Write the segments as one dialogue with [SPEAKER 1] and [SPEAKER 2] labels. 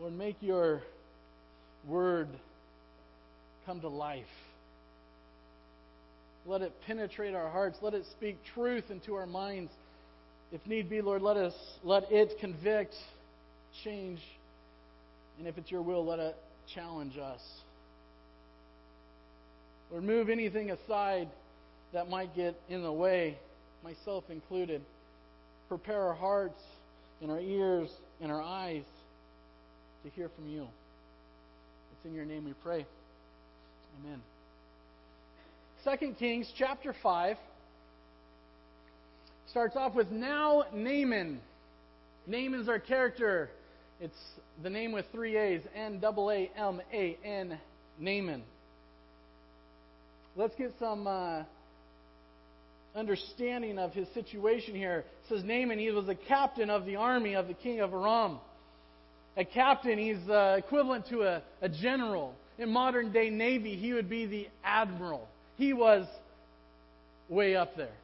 [SPEAKER 1] Lord, make your word come to life. Let it penetrate our hearts. Let it speak truth into our minds. If need be, Lord, let us let it convict, change, and if it's your will, let it challenge us. Lord, move anything aside that might get in the way, myself included. Prepare our hearts and our ears and our eyes to hear from you. It's in your name we pray. Amen. 2 Kings chapter 5 starts off with now Naaman. Naaman's our character. It's the name with three A's N A A M A N, Naaman. Let's get some uh, understanding of his situation here. It says Naaman, he was a captain of the army of the king of Aram. A captain, he's uh, equivalent to a, a general. In modern day Navy, he would be the admiral. He was way up there.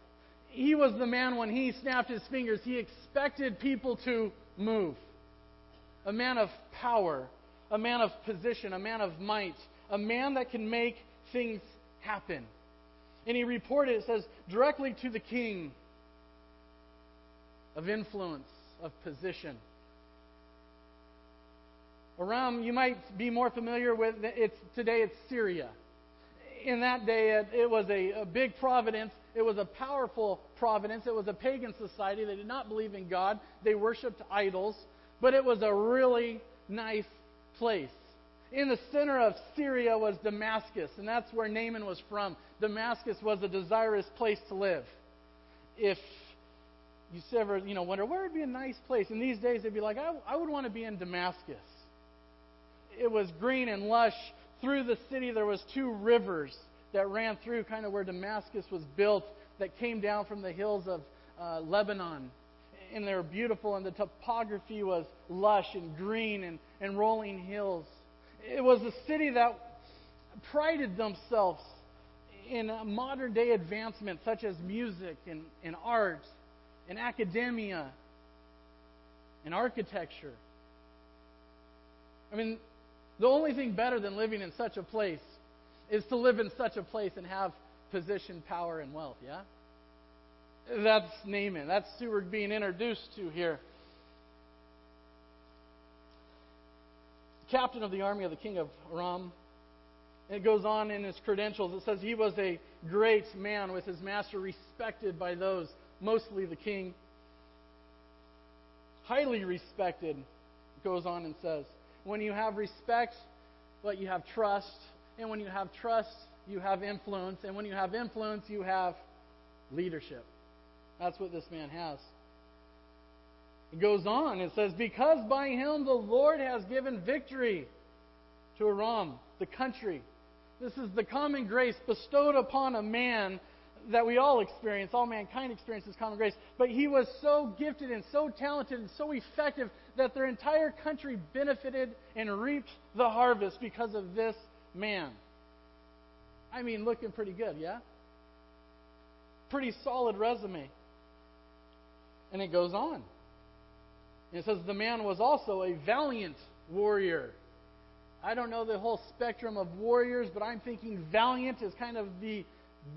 [SPEAKER 1] He was the man when he snapped his fingers, he expected people to move. A man of power, a man of position, a man of might, a man that can make things happen. And he reported, it says, directly to the king of influence, of position. Aram, you might be more familiar with, it's, today it's Syria. In that day, it, it was a, a big providence. It was a powerful providence. It was a pagan society. They did not believe in God. They worshipped idols. But it was a really nice place. In the center of Syria was Damascus, and that's where Naaman was from. Damascus was a desirous place to live. If you ever, you know, wonder where would be a nice place, in these days they'd be like, I, I would want to be in Damascus. It was green and lush. Through the city there was two rivers that ran through, kind of where Damascus was built, that came down from the hills of uh, Lebanon. And they were beautiful, and the topography was lush and green and, and rolling hills. It was a city that prided themselves in modern day advancements such as music and, and art and academia and architecture. I mean, the only thing better than living in such a place is to live in such a place and have position, power, and wealth, yeah? That's Naaman. That's who we're being introduced to here. captain of the army of the king of Aram. It goes on in his credentials. It says he was a great man with his master, respected by those, mostly the king. Highly respected, it goes on and says. When you have respect, but you have trust. And when you have trust, you have influence. And when you have influence, you have leadership. That's what this man has. It goes on. It says, Because by him the Lord has given victory to Aram, the country. This is the common grace bestowed upon a man that we all experience. All mankind experiences common grace. But he was so gifted and so talented and so effective that their entire country benefited and reaped the harvest because of this man. I mean, looking pretty good, yeah? Pretty solid resume. And it goes on. And it says the man was also a valiant warrior. I don't know the whole spectrum of warriors, but I'm thinking valiant is kind of the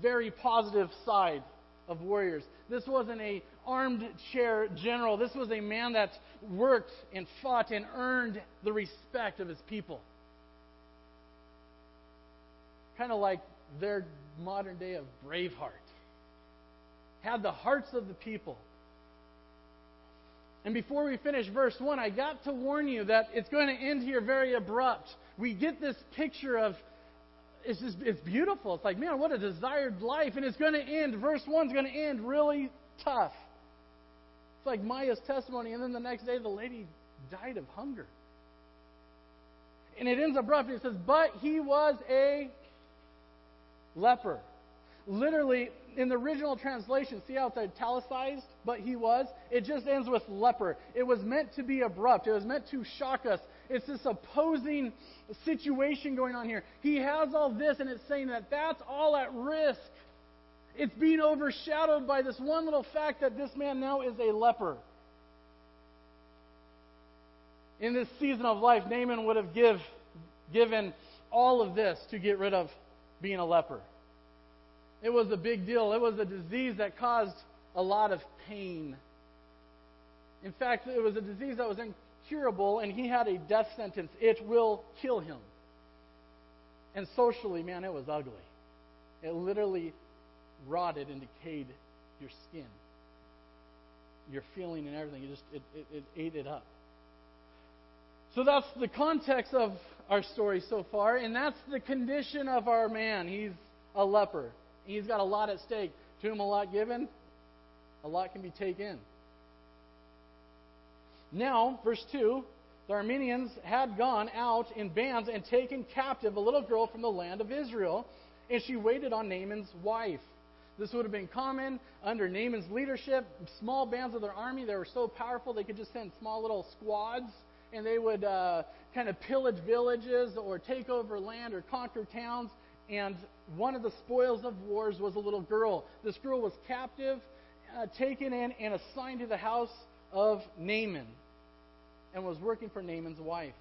[SPEAKER 1] very positive side of warriors. This wasn't a armed chair general. This was a man that worked and fought and earned the respect of his people. Kind of like their modern day of Braveheart. Had the hearts of the people. And before we finish verse 1, I got to warn you that it's going to end here very abrupt. We get this picture of it's just it's beautiful. It's like, man, what a desired life. And it's going to end, verse 1 is going to end really tough. It's like Maya's testimony, and then the next day the lady died of hunger. And it ends abruptly. It says, But he was a leper. Literally, in the original translation, see how it's italicized? But he was. It just ends with leper. It was meant to be abrupt. It was meant to shock us. It's this opposing situation going on here. He has all this, and it's saying that that's all at risk. It's being overshadowed by this one little fact that this man now is a leper. In this season of life, Naaman would have give, given all of this to get rid of being a leper. It was a big deal. It was a disease that caused a lot of pain. In fact, it was a disease that was and he had a death sentence. It will kill him. And socially, man, it was ugly. It literally rotted and decayed your skin, your feeling, and everything. It just it, it, it ate it up. So that's the context of our story so far, and that's the condition of our man. He's a leper. He's got a lot at stake. To him, a lot given, a lot can be taken. Now, verse 2 the Arameans had gone out in bands and taken captive a little girl from the land of Israel, and she waited on Naaman's wife. This would have been common under Naaman's leadership. Small bands of their army, they were so powerful they could just send small little squads, and they would uh, kind of pillage villages or take over land or conquer towns. And one of the spoils of wars was a little girl. This girl was captive, uh, taken in, and assigned to the house of Naaman and was working for Naaman's wife.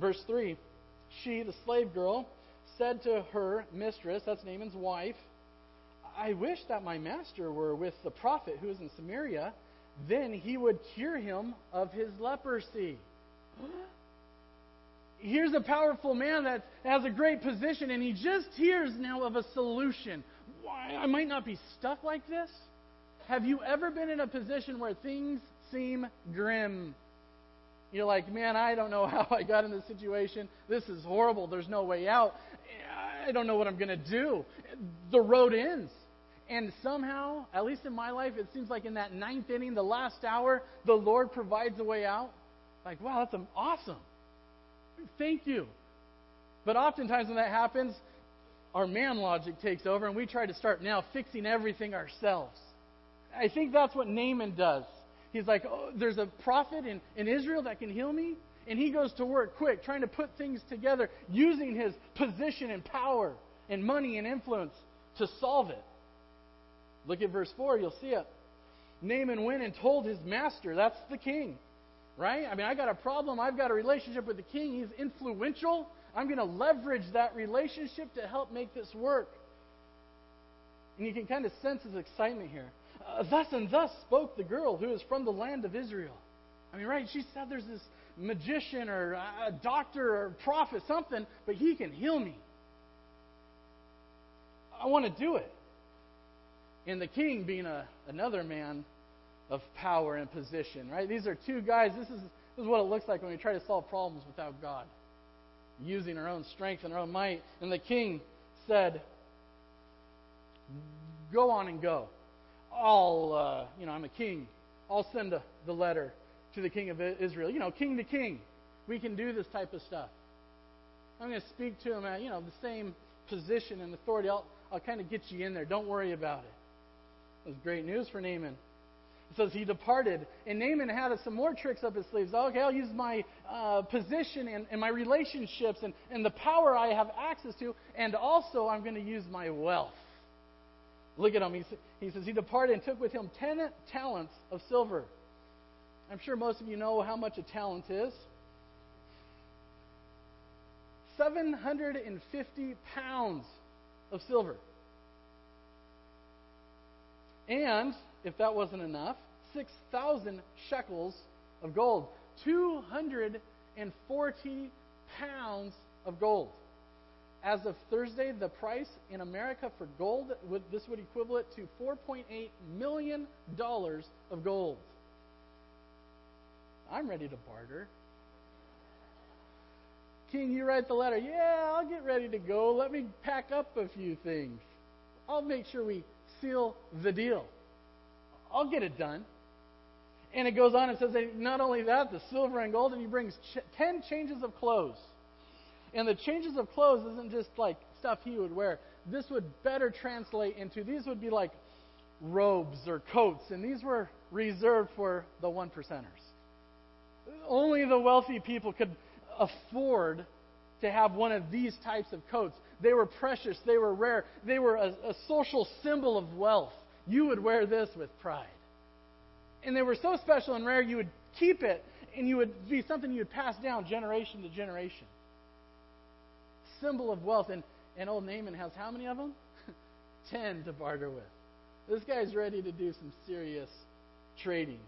[SPEAKER 1] Verse 3 She, the slave girl, said to her mistress, that's Naaman's wife, I wish that my master were with the prophet who is in Samaria, then he would cure him of his leprosy. Here's a powerful man that has a great position, and he just hears now of a solution. Why, I might not be stuck like this. Have you ever been in a position where things seem grim. You're like, man, I don't know how I got in this situation. This is horrible. There's no way out. I don't know what I'm going to do. The road ends. And somehow, at least in my life, it seems like in that ninth inning, the last hour, the Lord provides a way out. Like, wow, that's awesome. Thank you. But oftentimes when that happens, our man logic takes over and we try to start now fixing everything ourselves. I think that's what Naaman does. He's like, oh, there's a prophet in, in Israel that can heal me. And he goes to work quick, trying to put things together, using his position and power and money and influence to solve it. Look at verse 4, you'll see it. Naaman went and told his master, that's the king, right? I mean, I got a problem. I've got a relationship with the king. He's influential. I'm going to leverage that relationship to help make this work. And you can kind of sense his excitement here. Thus and thus spoke the girl who is from the land of Israel. I mean, right? She said there's this magician or a doctor or prophet, something, but he can heal me. I want to do it. And the king being a, another man of power and position, right? These are two guys. This is, this is what it looks like when we try to solve problems without God, using our own strength and our own might. And the king said, Go on and go. I'll, uh, you know, I'm a king. I'll send a, the letter to the king of Israel. You know, king to king. We can do this type of stuff. I'm going to speak to him at, you know, the same position and authority. I'll, I'll kind of get you in there. Don't worry about it. It was great news for Naaman. It says he departed, and Naaman had some more tricks up his sleeves. Okay, I'll use my uh, position and, and my relationships and, and the power I have access to, and also I'm going to use my wealth. Look at him. He, says, He departed and took with him ten talents of silver. I'm sure most of you know how much a talent is. 750 pounds of silver. And, if that wasn't enough, 6,000 shekels of gold. 240 pounds of gold as of Thursday, the price in America for gold, this would equivalent to $4.8 million of gold. I'm ready to barter. King, you write the letter. Yeah, I'll get ready to go. Let me pack up a few things. I'll make sure we seal the deal. I'll get it done. And it goes on and says not only that, the silver and gold, and he brings ch- 10 changes of clothes. And the changes of clothes isn't just like stuff he would wear. This would better translate into these would be like robes or coats, and these were reserved for the one percenters. Only the wealthy people could afford to have one of these types of coats. They were precious, they were rare, they were a, a social symbol of wealth. You would wear this with pride. And they were so special and rare, you would keep it and you would be something you would pass down generation to generation. Symbol of wealth. And, and old Naaman has how many of them? Ten to barter with. This guy's ready to do some serious trading.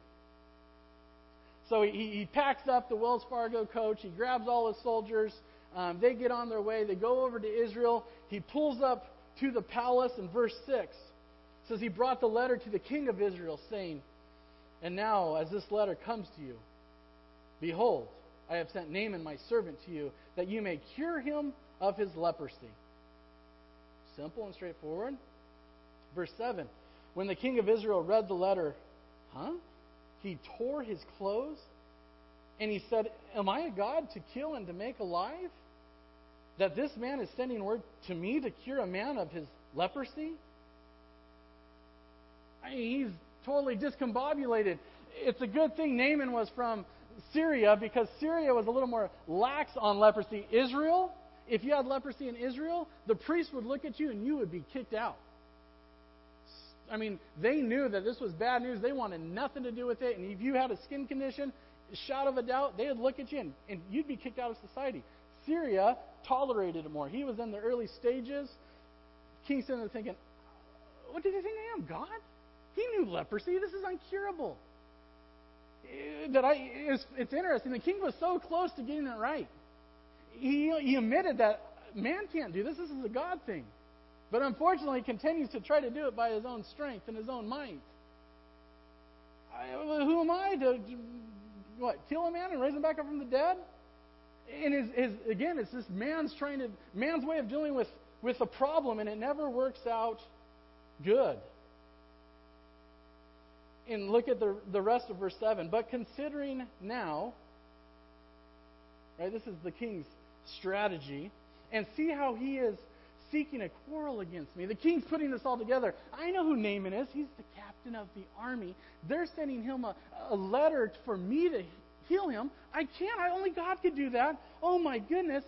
[SPEAKER 1] So he, he packs up the Wells Fargo coach. He grabs all his soldiers. Um, they get on their way. They go over to Israel. He pulls up to the palace in verse 6. says he brought the letter to the king of Israel, saying, And now, as this letter comes to you, behold, I have sent Naaman my servant to you, that you may cure him of his leprosy. Simple and straightforward. Verse 7 When the king of Israel read the letter, huh? He tore his clothes and he said, Am I a God to kill and to make alive? That this man is sending word to me to cure a man of his leprosy? I mean, he's totally discombobulated. It's a good thing Naaman was from Syria because Syria was a little more lax on leprosy. Israel, if you had leprosy in Israel, the priest would look at you and you would be kicked out. I mean, they knew that this was bad news. They wanted nothing to do with it. And if you had a skin condition, shout of a doubt, they'd look at you and, and you'd be kicked out of society. Syria tolerated it more. He was in the early stages. King sitting there thinking, what do he think I am, God? He knew leprosy. This is uncurable. Eh, that I, it's, it's interesting. The king was so close to getting it right. He, he admitted that man can't do this. This is a God thing. But unfortunately, continues to try to do it by his own strength and his own might. I, who am I to, what kill a man and raise him back up from the dead? And his, his, again, it's this man's trying to man's way of dealing with with a problem, and it never works out good. And look at the the rest of verse seven. But considering now, right? This is the king's strategy, and see how he is seeking a quarrel against me. The king's putting this all together. I know who Naaman is. He's the captain of the army. They're sending him a, a letter for me to heal him. I can't. I, only God could do that. Oh my goodness.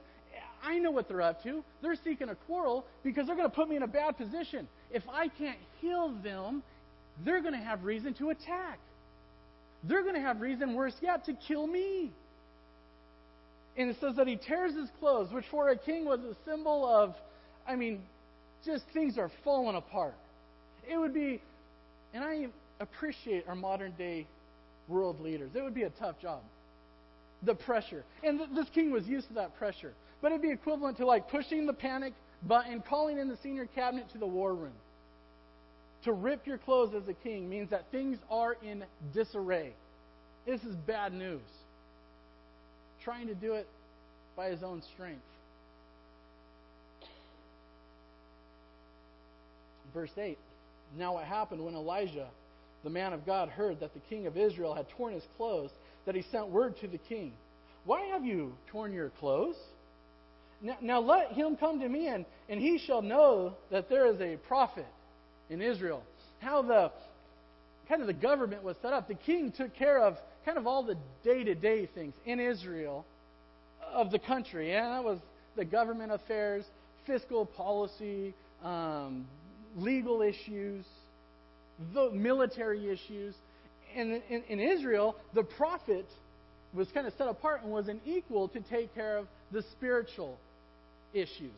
[SPEAKER 1] I know what they're up to. They're seeking a quarrel because they're going to put me in a bad position. If I can't heal them, they're going to have reason to attack. They're going to have reason, worse yet, to kill me. And it says that he tears his clothes, which for a king was a symbol of I mean, just things are falling apart. It would be, and I appreciate our modern day world leaders. It would be a tough job. The pressure. And th- this king was used to that pressure. But it'd be equivalent to like pushing the panic button, calling in the senior cabinet to the war room. To rip your clothes as a king means that things are in disarray. This is bad news. Trying to do it by his own strength. Verse 8 Now what happened when Elijah, the man of God, heard that the king of Israel had torn his clothes, that he sent word to the king, Why have you torn your clothes? Now, now let him come to me, and, and he shall know that there is a prophet in Israel. How the kind of the government was set up. The king took care of kind of all the day to day things in Israel of the country. And that was the government affairs, fiscal policy, um, legal issues, the military issues. And in, in Israel, the prophet was kind of set apart and was an equal to take care of the spiritual issues.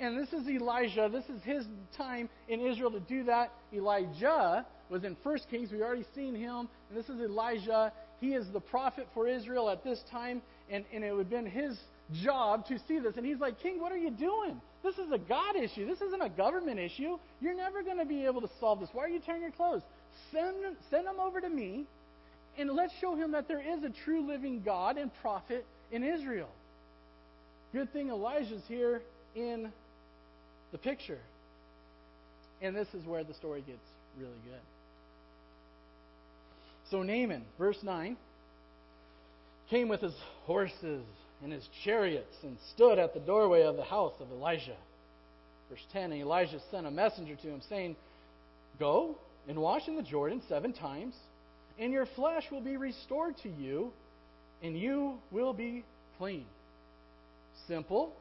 [SPEAKER 1] And this is Elijah. This is his time in Israel to do that. Elijah was in 1 Kings. We've already seen him. And this is Elijah. He is the prophet for Israel at this time. And, and it would have been his job to see this. And he's like, King, what are you doing? This is a God issue. This isn't a government issue. You're never going to be able to solve this. Why are you tearing your clothes? Send, send them over to me, and let's show him that there is a true living God and prophet in Israel. Good thing Elijah's here in the picture. And this is where the story gets really good. So Naaman, verse 9, came with his horses and his chariots and stood at the doorway of the house of Elijah. Verse 10 And Elijah sent a messenger to him, saying, Go and wash in the Jordan seven times, and your flesh will be restored to you, and you will be clean. Simple,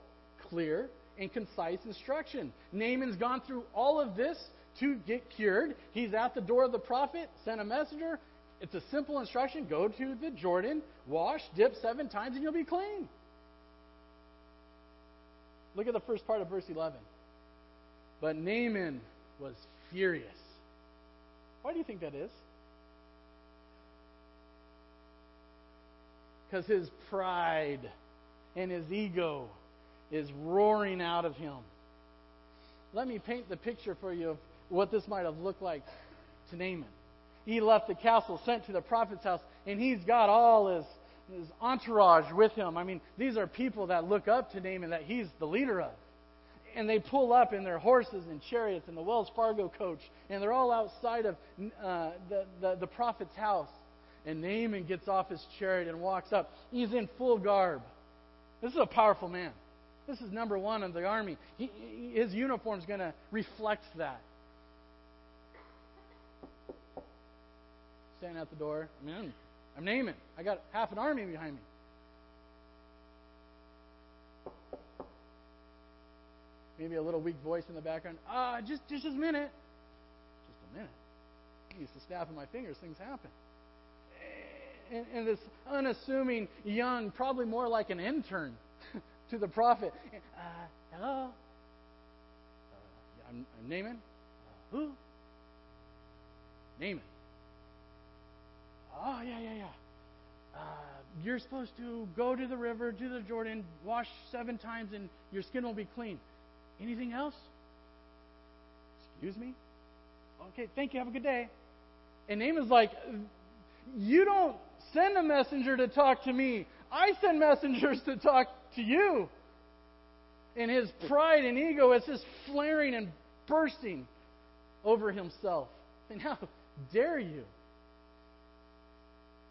[SPEAKER 1] clear, and concise instruction. Naaman's gone through all of this to get cured. He's at the door of the prophet, sent a messenger, It's a simple instruction go to the Jordan, wash, dip seven times, and you'll be clean. Look at the first part of verse 11. But Naaman was furious. Why do you think that is? Because his pride and his ego is roaring out of him. Let me paint the picture for you of what this might have looked like to Naaman. He left the castle, sent to the prophet's house, and he's got all his, his entourage with him. I mean, these are people that look up to Naaman that he's the leader of. And they pull up in their horses and chariots and the Wells Fargo coach, and they're all outside of uh, the, the, the prophet's house. And Naaman gets off his chariot and walks up. He's in full garb. This is a powerful man. This is number one of the army. He, his uniform is going to reflect that. Standing at the door. I mean, I'm Naaman. I got half an army behind me. Maybe a little weak voice in the background. Ah, just just a minute. Just a minute. I used to snap in my fingers. Things happen. And, and this unassuming young, probably more like an intern to the prophet. Uh, hello? Uh, I'm, I'm Naaman. Uh, who? Naaman. Oh, yeah, yeah, yeah. Uh, you're supposed to go to the river, to the Jordan, wash seven times, and your skin will be clean. Anything else? Excuse me? Okay, thank you. Have a good day. And Naaman's like, You don't send a messenger to talk to me. I send messengers to talk to you. And his pride and ego is just flaring and bursting over himself. And how dare you?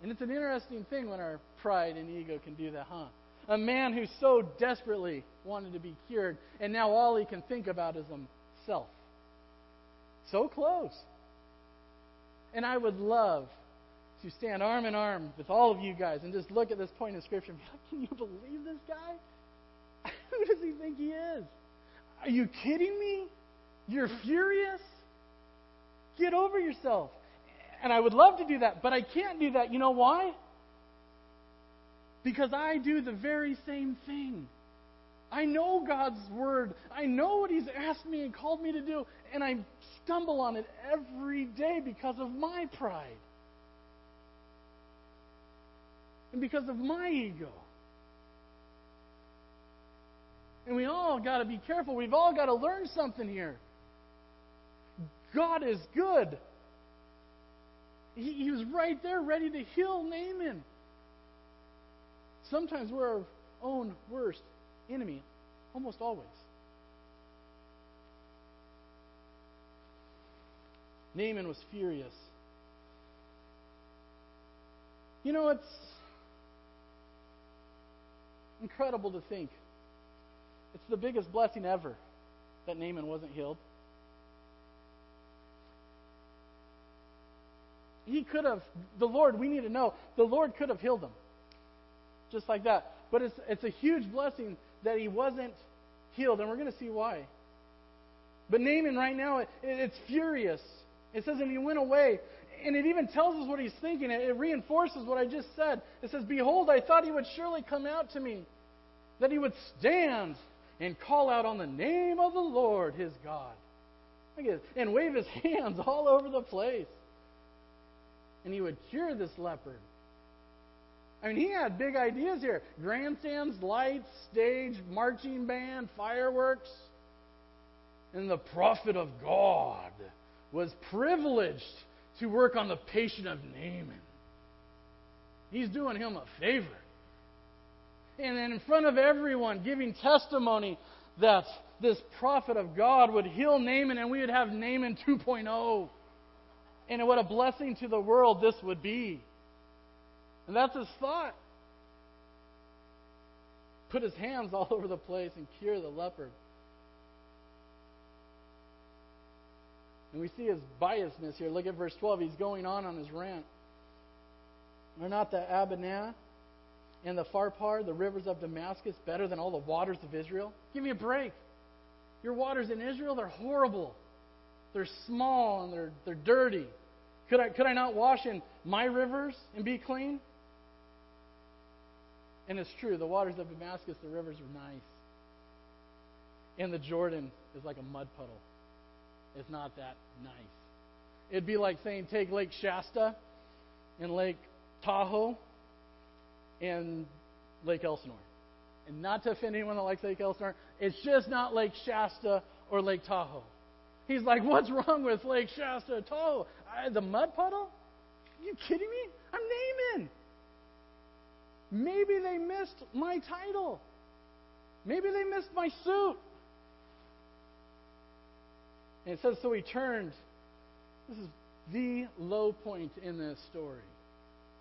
[SPEAKER 1] And it's an interesting thing when our pride and ego can do that, huh? A man who so desperately wanted to be cured, and now all he can think about is himself. So close. And I would love to stand arm in arm with all of you guys and just look at this point in Scripture and be like, can you believe this guy? Who does he think he is? Are you kidding me? You're furious? Get over yourself. And I would love to do that, but I can't do that. You know why? Because I do the very same thing. I know God's Word. I know what He's asked me and called me to do, and I stumble on it every day because of my pride and because of my ego. And we all got to be careful. We've all got to learn something here. God is good. He, he, was right there ready to heal Naaman. Sometimes we're our own worst enemy, almost always. Naaman was furious. You know, it's incredible to think. It's the biggest blessing ever that Naaman wasn't healed. He could have, the Lord, we need to know, the Lord could have healed him. Just like that. But it's, it's a huge blessing that he wasn't healed, and we're going to see why. But Naaman right now, it, it's furious. It says, and he went away. And it even tells us what he's thinking. It, it reinforces what I just said. It says, Behold, I thought he would surely come out to me, that he would stand and call out on the name of the Lord his God. And wave his hands all over the place. And he would cure this leopard. I mean, he had big ideas here grandstands, lights, stage, marching band, fireworks. And the prophet of God was privileged to work on the patient of Naaman. He's doing him a favor. And then in front of everyone, giving testimony that this prophet of God would heal Naaman and we would have Naaman 2.0. And what a blessing to the world this would be. And that's his thought. Put his hands all over the place and cure the leopard. And we see his biasness here. Look at verse 12. He's going on on his rant. Are not the Abana and the Pharpar, the rivers of Damascus, better than all the waters of Israel? Give me a break. Your waters in Israel, they're horrible. They're small and they're, they're dirty Could I, could I not wash in my rivers and be clean? And it's true, the waters of Damascus, the rivers are nice. And the Jordan is like a mud puddle. It's not that nice. It'd be like saying take Lake Shasta and Lake Tahoe and Lake Elsinore. And not to offend anyone that likes Lake Elsinore, it's just not Lake Shasta or Lake Tahoe. He's like, what's wrong with Lake Shasta Tahoe? The mud puddle? Are you kidding me? I'm Naaman. Maybe they missed my title. Maybe they missed my suit. And it says, so he turned. This is the low point in this story.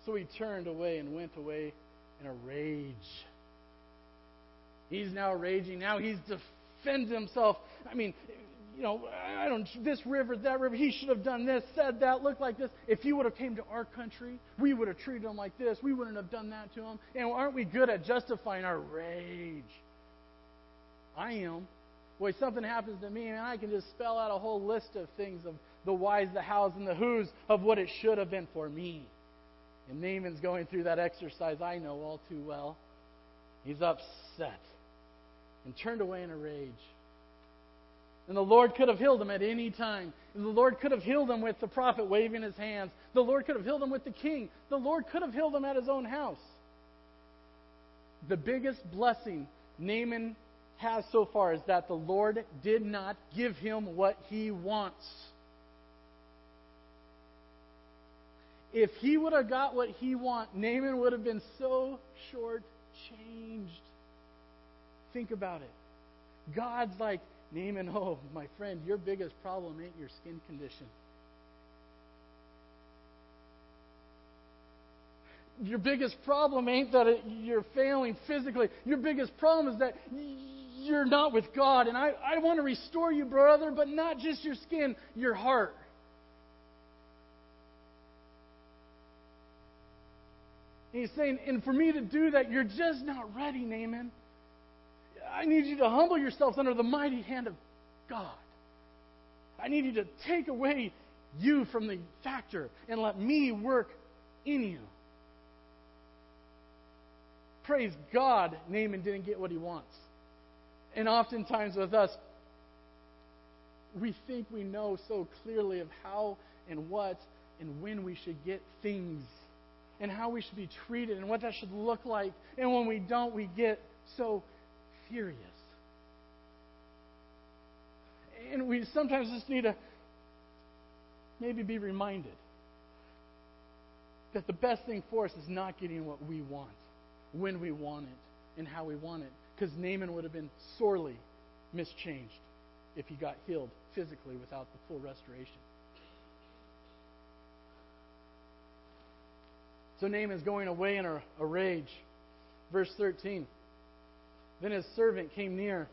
[SPEAKER 1] So he turned away and went away in a rage. He's now raging. Now he's defended himself. I mean, you know, I don't this river, that river. He should have done this, said that, looked like this. If he would have came to our country, we would have treated him like this. We wouldn't have done that to him. And aren't we good at justifying our rage? I am. Boy, something happens to me, and I can just spell out a whole list of things of the whys, the hows, and the whos of what it should have been for me. And Naaman's going through that exercise I know all too well. He's upset and turned away in a rage. And the Lord could have healed him at any time. The Lord could have healed him with the prophet waving his hands. The Lord could have healed him with the king. The Lord could have healed him at his own house. The biggest blessing Naaman has so far is that the Lord did not give him what he wants. If he would have got what he wants, Naaman would have been so short changed. Think about it. God's like, Naaman, oh, my friend, your biggest problem ain't your skin condition. Your biggest problem ain't that it, you're failing physically. Your biggest problem is that you're not with God. And I, I want to restore you, brother, but not just your skin, your heart. And he's saying, and for me to do that, you're just not ready, Naaman. I need you to humble yourselves under the mighty hand of God. I need you to take away you from the factor and let me work in you. Praise God, Naaman didn't get what he wants. And oftentimes with us, we think we know so clearly of how and what and when we should get things and how we should be treated and what that should look like. And when we don't, we get so furious. And we sometimes just need to maybe be reminded that the best thing for us is not getting what we want, when we want it, and how we want it because Naaman would have been sorely mischanged if he got healed physically without the full restoration. So Naaman's going away in a, a rage. Verse 13. Then his servant came near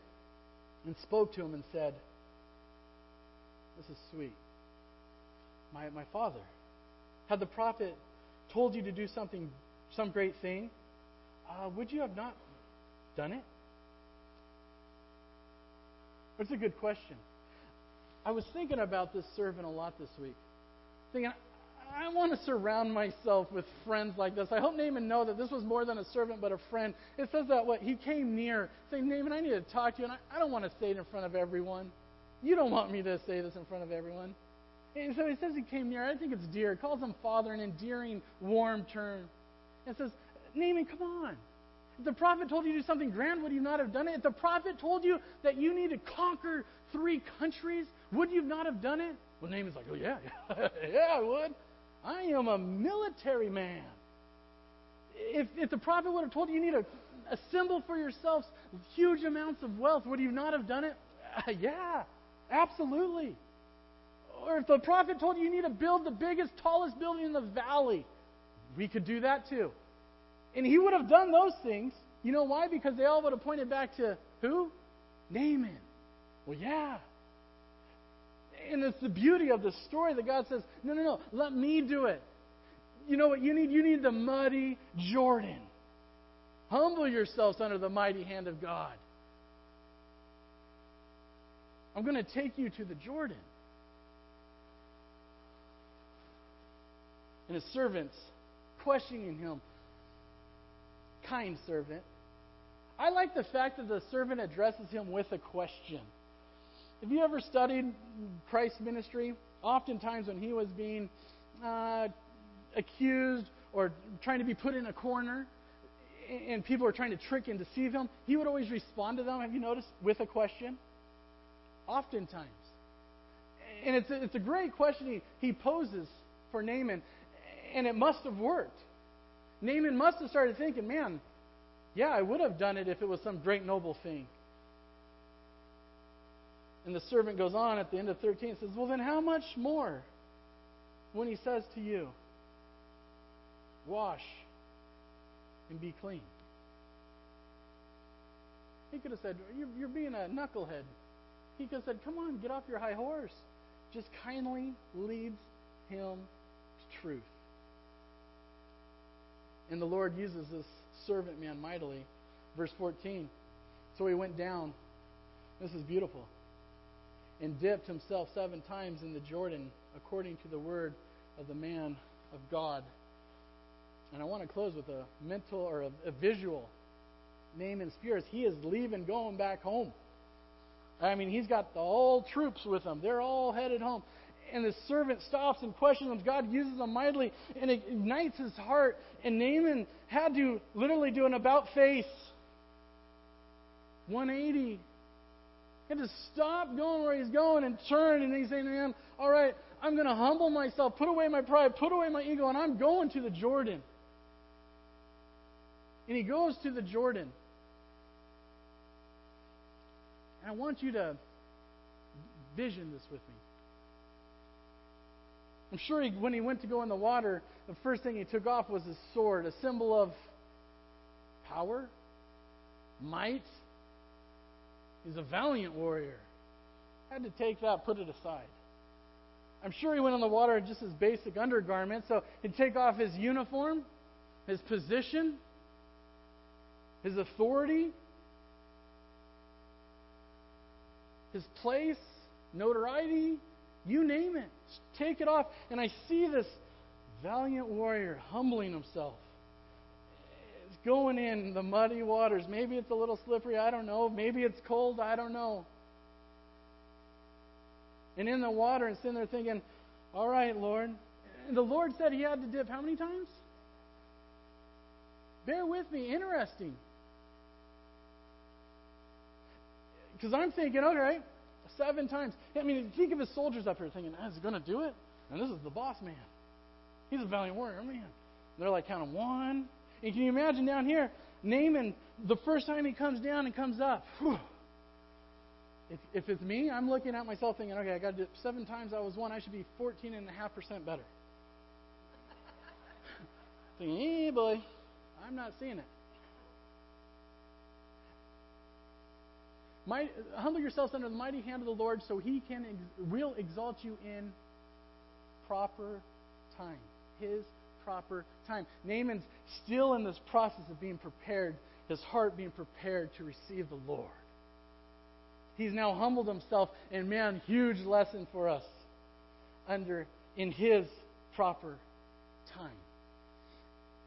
[SPEAKER 1] and spoke to him and said, This is sweet. My, my father, had the prophet told you to do something, some great thing, uh, would you have not done it? That's a good question. I was thinking about this servant a lot this week. Thinking, I want to surround myself with friends like this. I hope Naaman know that this was more than a servant, but a friend. It says that what he came near, saying, Naaman, I need to talk to you, and I, I don't want to say it in front of everyone. You don't want me to say this in front of everyone. And so he says he came near. I think it's dear. He calls him father, an endearing, warm term. And says, Naaman, come on. If the prophet told you to do something grand, would you not have done it? If the prophet told you that you need to conquer three countries, would you not have done it? Well, Naaman's like, oh, yeah, yeah, I would. I am a military man. If, if the prophet would have told you you need to assemble for yourselves huge amounts of wealth, would you not have done it? Yeah, absolutely. Or if the prophet told you you need to build the biggest, tallest building in the valley, we could do that too. And he would have done those things. You know why? Because they all would have pointed back to who? Naaman. Well, yeah. And it's the beauty of the story that God says, no, no, no, let me do it. You know what you need? You need the muddy Jordan. Humble yourselves under the mighty hand of God. I'm going to take you to the Jordan. and his servants questioning him. Kind servant. I like the fact that the servant addresses him with a question. Have you ever studied Christ's ministry? Oftentimes, when he was being uh, accused or trying to be put in a corner, and people were trying to trick and deceive him, he would always respond to them, have you noticed, with a question? Oftentimes. And it's a, it's a great question he, he poses for Naaman, and it must have worked. Naaman must have started thinking, man, yeah, I would have done it if it was some great noble thing. And the servant goes on at the end of 13 and says, Well, then how much more when he says to you, Wash and be clean? He could have said, You're, you're being a knucklehead. He could have said, Come on, get off your high horse. Just kindly leads him to truth. And the Lord uses this servant man mightily. Verse 14. So he went down. This is beautiful and dipped himself seven times in the Jordan, according to the word of the man of God. And I want to close with a mental or a, a visual. Naaman's spirits. He is leaving, going back home. I mean, he's got the whole troops with him. They're all headed home. And the servant stops and questions him. God uses him mightily and ignites his heart. And Naaman had to literally do an about face 180 he had to stop going where he's going and turn, and he's saying to him, All right, I'm going to humble myself, put away my pride, put away my ego, and I'm going to the Jordan. And he goes to the Jordan. And I want you to vision this with me. I'm sure he, when he went to go in the water, the first thing he took off was his sword, a symbol of power, might, He's a valiant warrior. Had to take that, put it aside. I'm sure he went on the water in just his basic undergarment, so he'd take off his uniform, his position, his authority, his place, notoriety, you name it. Take it off. And I see this valiant warrior humbling himself going in the muddy waters. Maybe it's a little slippery, I don't know. Maybe it's cold, I don't know. And in the water and sitting there thinking, all right, Lord. And the Lord said he had to dip how many times? Bear with me. Interesting. Because I'm thinking, okay, seven times. I mean, think of his soldiers up here thinking, is he going to do it? And this is the boss man. He's a valiant warrior, man. They're like counting one, and can you imagine down here, Naaman, the first time he comes down and comes up, whew, if, if it's me, I'm looking at myself thinking, okay, I got to do seven times I was one, I should be 14.5% better. thinking, hey, boy, I'm not seeing it. Might, humble yourselves under the mighty hand of the Lord so he can ex- will exalt you in proper time. His proper time. Naaman's still in this process of being prepared, his heart being prepared to receive the Lord. He's now humbled himself, and man, huge lesson for us under in his proper time.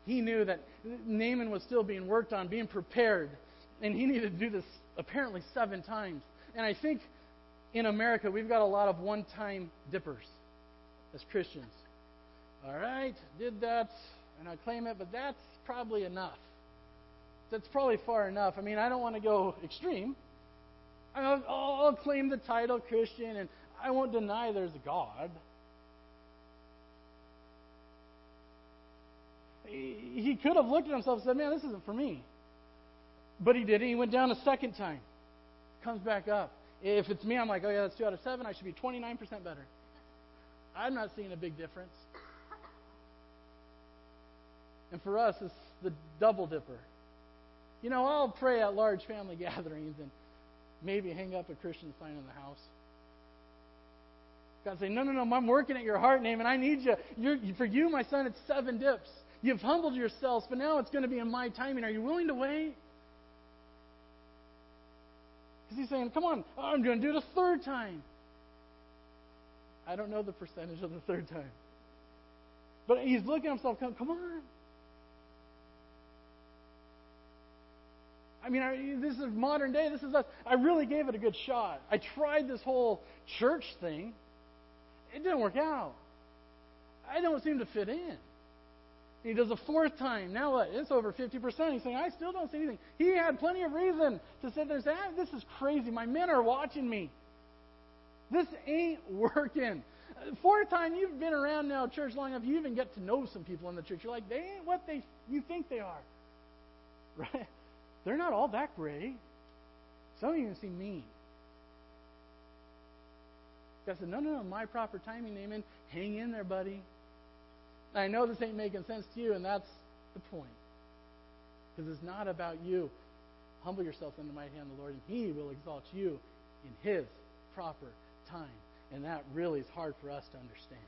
[SPEAKER 1] He knew that Naaman was still being worked on, being prepared, and he needed to do this apparently seven times. And I think in America we've got a lot of one-time dippers as Christians. All right, did that, and I claim it, but that's probably enough. That's probably far enough. I mean, I don't want to go extreme. I'll, I'll claim the title Christian, and I won't deny there's a God. He could have looked at himself and said, Man, this isn't for me. But he didn't. He went down a second time. Comes back up. If it's me, I'm like, oh, yeah, that's two out of seven. I should be 29% better. I'm not seeing a big difference. And for us, it's the double dipper. You know, I'll pray at large family gatherings and maybe hang up a Christian sign in the house. God say, no, no, no, I'm working at your heart name, and I need you. You're, for you, my son, it's seven dips. You've humbled yourselves, but now it's going to be in my timing. Are you willing to wait? Because he's saying, come on, I'm going to do it a third time. I don't know the percentage of the third time. But he's looking at himself, come, come on. I mean, I, this is modern day. This is us. I really gave it a good shot. I tried this whole church thing. It didn't work out. I don't seem to fit in. He does a fourth time. Now what? It's over 50%. He's saying, I still don't see anything. He had plenty of reason to sit there and say, ah, This is crazy. My men are watching me. This ain't working. Fourth time you've been around now church long enough, you even get to know some people in the church. You're like, they ain't what they you think they are. Right? They're not all that great. Some of even seem mean. God said, No, no, no, my proper timing, Naaman. Hang in there, buddy. I know this ain't making sense to you, and that's the point. Because it's not about you. Humble yourself in the mighty hand of the Lord, and He will exalt you in His proper time. And that really is hard for us to understand.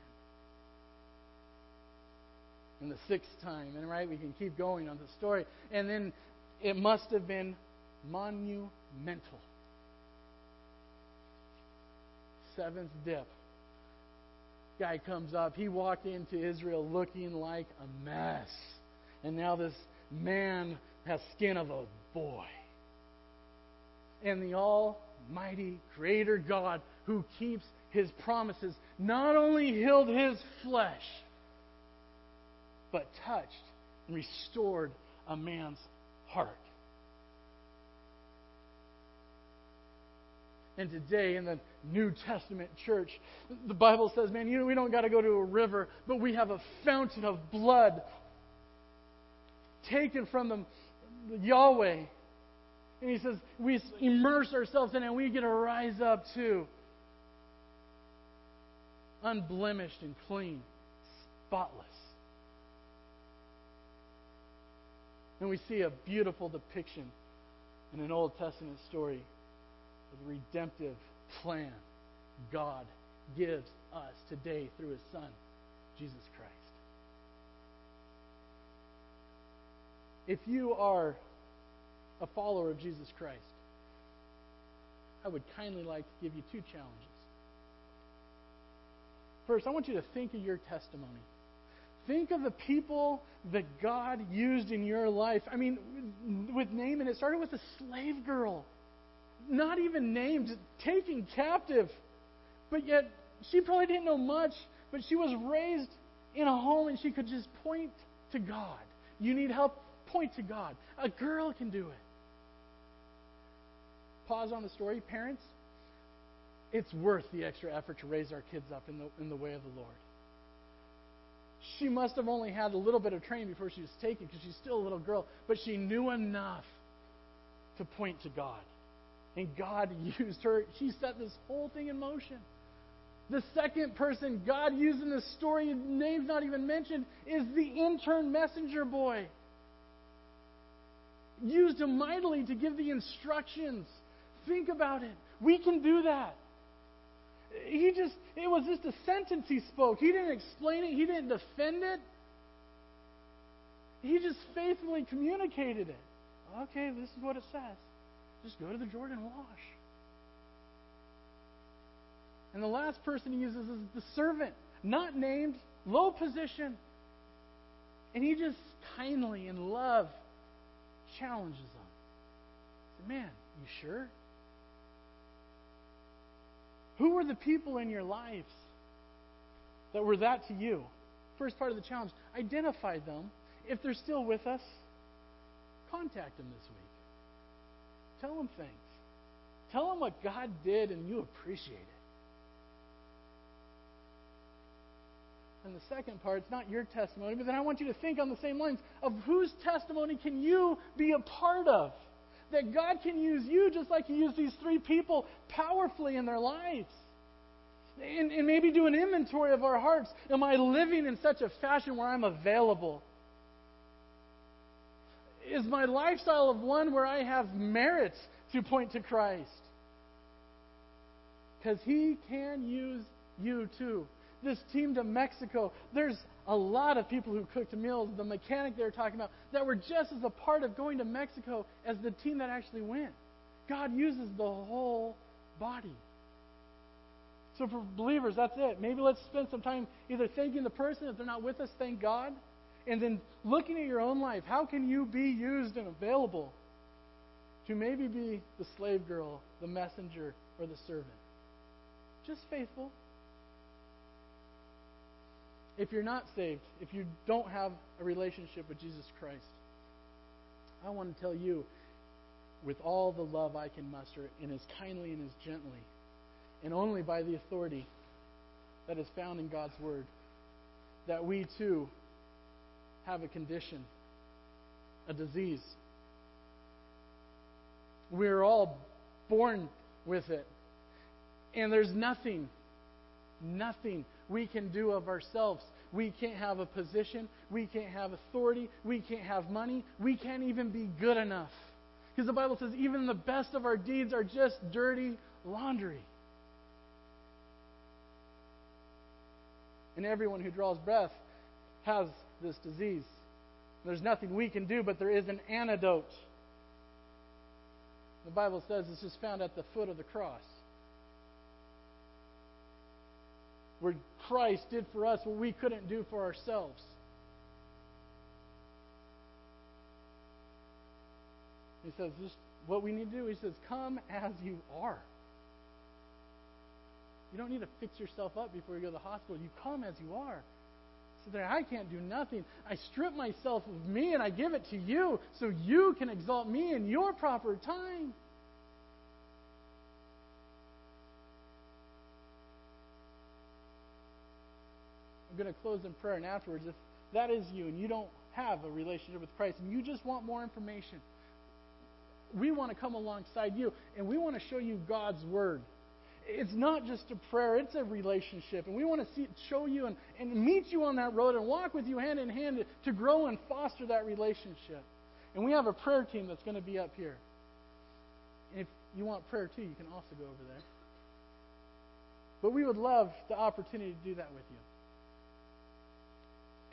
[SPEAKER 1] And the sixth time, and right, we can keep going on the story. And then it must have been monumental. Seventh dip. Guy comes up. He walked into Israel looking like a mess. And now this man has skin of a boy. And the Almighty Creator God who keeps his promises not only healed his flesh, but touched and restored a man's heart. And today in the New Testament church, the Bible says, man, you know, we don't got to go to a river, but we have a fountain of blood taken from the Yahweh. And he says, we immerse ourselves in it and we get to rise up too. Unblemished and clean, spotless. And we see a beautiful depiction in an Old Testament story of the redemptive plan God gives us today through His Son, Jesus Christ. If you are a follower of Jesus Christ, I would kindly like to give you two challenges. First, I want you to think of your testimony. Think of the people that God used in your life. I mean, with Naaman, it started with a slave girl, not even named, taken captive. But yet, she probably didn't know much, but she was raised in a home and she could just point to God. You need help? Point to God. A girl can do it. Pause on the story. Parents, it's worth the extra effort to raise our kids up in the, in the way of the Lord she must have only had a little bit of training before she was taken because she's still a little girl, but she knew enough to point to God. And God used her. She set this whole thing in motion. The second person God used in this story, name's not even mentioned, is the intern messenger boy. Used him mightily to give the instructions. Think about it. We can do that he just, it was just a sentence he spoke. He didn't explain it, he didn't defend it. He just faithfully communicated it. Okay, this is what it says. Just go to the Jordan wash. And the last person he uses is the servant, not named, low position. And he just kindly in love challenges them. Said, Man, you sure? Who were the people in your lives that were that to you? First part of the challenge identify them. If they're still with us, contact them this week. Tell them things. Tell them what God did and you appreciate it. And the second part, it's not your testimony, but then I want you to think on the same lines of whose testimony can you be a part of? That God can use you just like He used these three people powerfully in their lives. And, and maybe do an inventory of our hearts. Am I living in such a fashion where I'm available? Is my lifestyle of one where I have merits to point to Christ? Because He can use you too. This team to Mexico, there's a lot of people who cooked meals, the mechanic they were talking about, that were just as a part of going to Mexico as the team that actually went. God uses the whole body. So for believers, that's it. Maybe let's spend some time either thanking the person if they're not with us, thank God, and then looking at your own life. How can you be used and available to maybe be the slave girl, the messenger, or the servant? Just faithful. If you're not saved, if you don't have a relationship with Jesus Christ, I want to tell you, with all the love I can muster, and as kindly and as gently, and only by the authority that is found in God's Word, that we too have a condition, a disease. We're all born with it. And there's nothing, nothing we can do of ourselves. We can't have a position. We can't have authority. We can't have money. We can't even be good enough. Because the Bible says even the best of our deeds are just dirty laundry. And everyone who draws breath has this disease. There's nothing we can do, but there is an antidote. The Bible says it's just found at the foot of the cross. Where Christ did for us what we couldn't do for ourselves. He says, this what we need to do. He says, come as you are. You don't need to fix yourself up before you go to the hospital. You come as you are. So that I can't do nothing. I strip myself of me and I give it to you so you can exalt me in your proper time. I'm going to close in prayer, and afterwards, if that is you and you don't have a relationship with Christ and you just want more information, we want to come alongside you and we want to show you God's Word it's not just a prayer, it's a relationship. And we want to see, show you and, and meet you on that road and walk with you hand in hand to grow and foster that relationship. And we have a prayer team that's going to be up here. And if you want prayer too, you can also go over there. But we would love the opportunity to do that with you.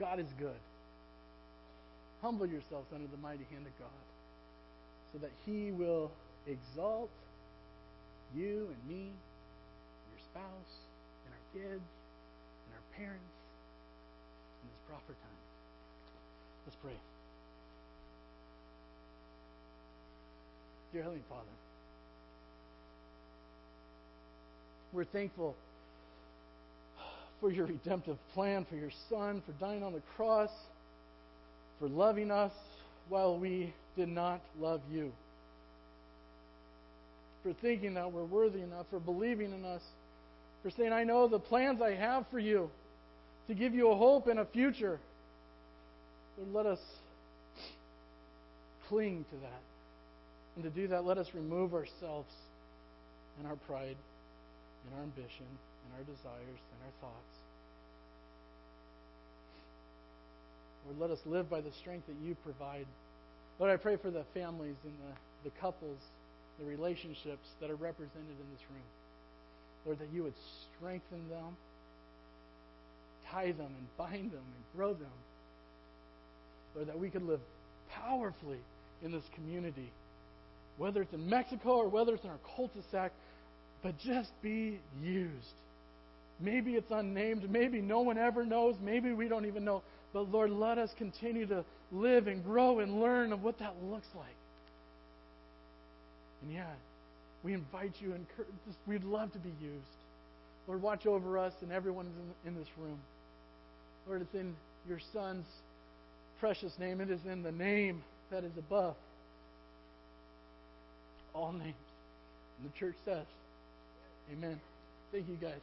[SPEAKER 1] God is good. Humble yourselves under the mighty hand of God so that He will exalt you and me your spouse and our kids and our parents in this proper time. Let's pray. Dear Heavenly Father, we're thankful for your redemptive plan, for your Son, for dying on the cross, for loving us while we did not love you, for thinking that we're worthy enough, for believing in us for saying, I know the plans I have for you to give you a hope and a future. Lord, let us cling to that. And to do that, let us remove ourselves and our pride and our ambition our desires and our thoughts. Lord, let us live by the strength that you provide. Lord, I pray for the families and the, the couples, the relationships that are represented in this room. Lord, that you would strengthen them, tie them, and bind them, and grow them. Lord, that we could live powerfully in this community, whether it's in Mexico or whether it's in our cul-de-sac, but just be used. Maybe it's unnamed. Maybe no one ever knows. Maybe we don't even know. But Lord, let us continue to live and grow and learn of what that looks like. And yeah, we invite you, and we'd love to be used. Lord, watch over us and everyone in, this room. Lord, it's in your Son's precious name. It is in the name that is above all names. And the church says, Amen. Thank you, guys.